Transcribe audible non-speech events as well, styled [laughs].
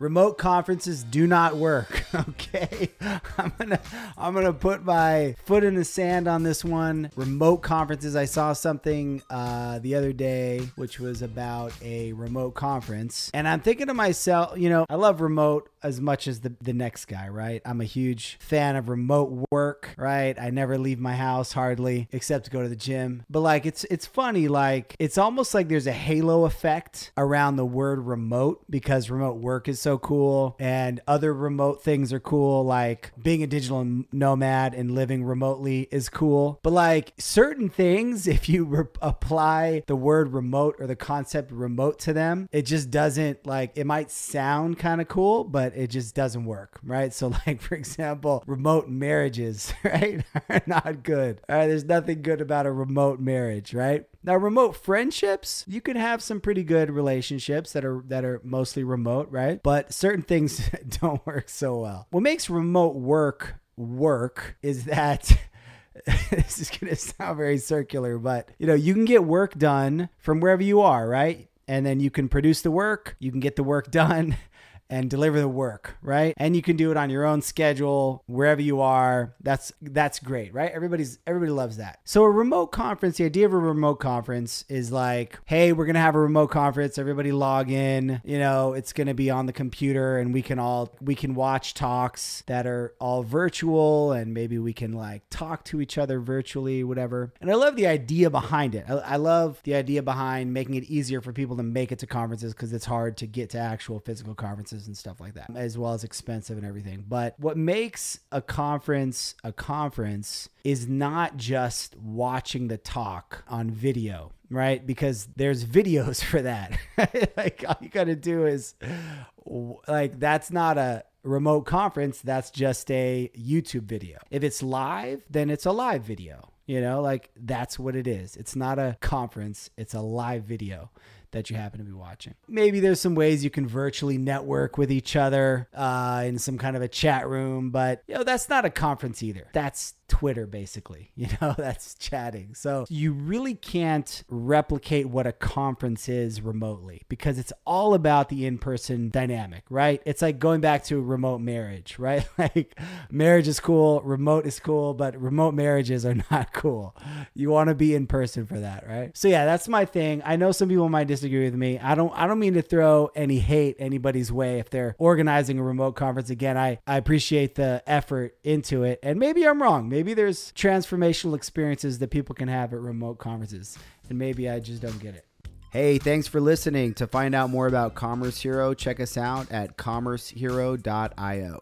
remote conferences do not work. [laughs] Okay, I'm gonna I'm gonna put my foot in the sand on this one. Remote conferences. I saw something uh, the other day which was about a remote conference, and I'm thinking to myself, you know, I love remote as much as the the next guy, right? I'm a huge fan of remote work, right? I never leave my house hardly except to go to the gym. But like it's it's funny like it's almost like there's a halo effect around the word remote because remote work is so cool and other remote things are cool like being a digital nomad and living remotely is cool. But like certain things [laughs] if you re- apply the word remote or the concept remote to them, it just doesn't like it might sound kind of cool, but it just doesn't work, right? So [laughs] like for example, remote marriages, [laughs] right? are not good. All right, there's nothing good about a remote marriage, right? Now, remote friendships, you can have some pretty good relationships that are that are mostly remote, right? But certain things [laughs] don't work so well. What makes remote work work is that [laughs] this is going to sound very circular, but you know, you can get work done from wherever you are, right? And then you can produce the work, you can get the work done, and deliver the work, right? And you can do it on your own schedule wherever you are. That's that's great, right? Everybody's everybody loves that. So a remote conference, the idea of a remote conference is like, hey, we're to have a remote conference, everybody log in, you know, it's to be on the computer and we can all we can watch talks that are all virtual and maybe we can like talk to each other virtually, whatever. And I love the idea behind it. I, I love the idea behind making it easier for people to make it to conferences because it's hard to get to actual physical conferences and stuff like that, as well as expensive and everything. But what makes a conference a conference is not just watching the talk on video, right? Because there's [laughs] videos for that. [laughs] like all you got to do is like that's not a remote conference, that's just a YouTube video. If it's live, then it's a live video. You know, like that's what it is. It's not a conference, it's a live video that you happen to be watching. Maybe there's some ways you can virtually network with each other uh, in some kind of a chat room, but you know that's not a conference either. That's Twitter, basically. [laughs] You know, that's chatting. So you really can't replicate what a conference is remotely because it's all about the in person dynamic, right? It's like going back to remote marriage, [laughs] right? Like marriage is cool, remote is cool, but remote marriages are [laughs] not cool. You want to be in person for that, right? So yeah, that's my thing. I know some people might disagree with me. I don't I don't mean to throw any hate anybody's way if they're organizing a remote conference. Again, I, I appreciate the effort into it. And maybe I'm wrong. Maybe there's transformational experiences that people can have at remote conferences, and maybe I just don't get it. Hey, thanks for listening. To find out more about Commerce Hero, check us out at commercehero.io.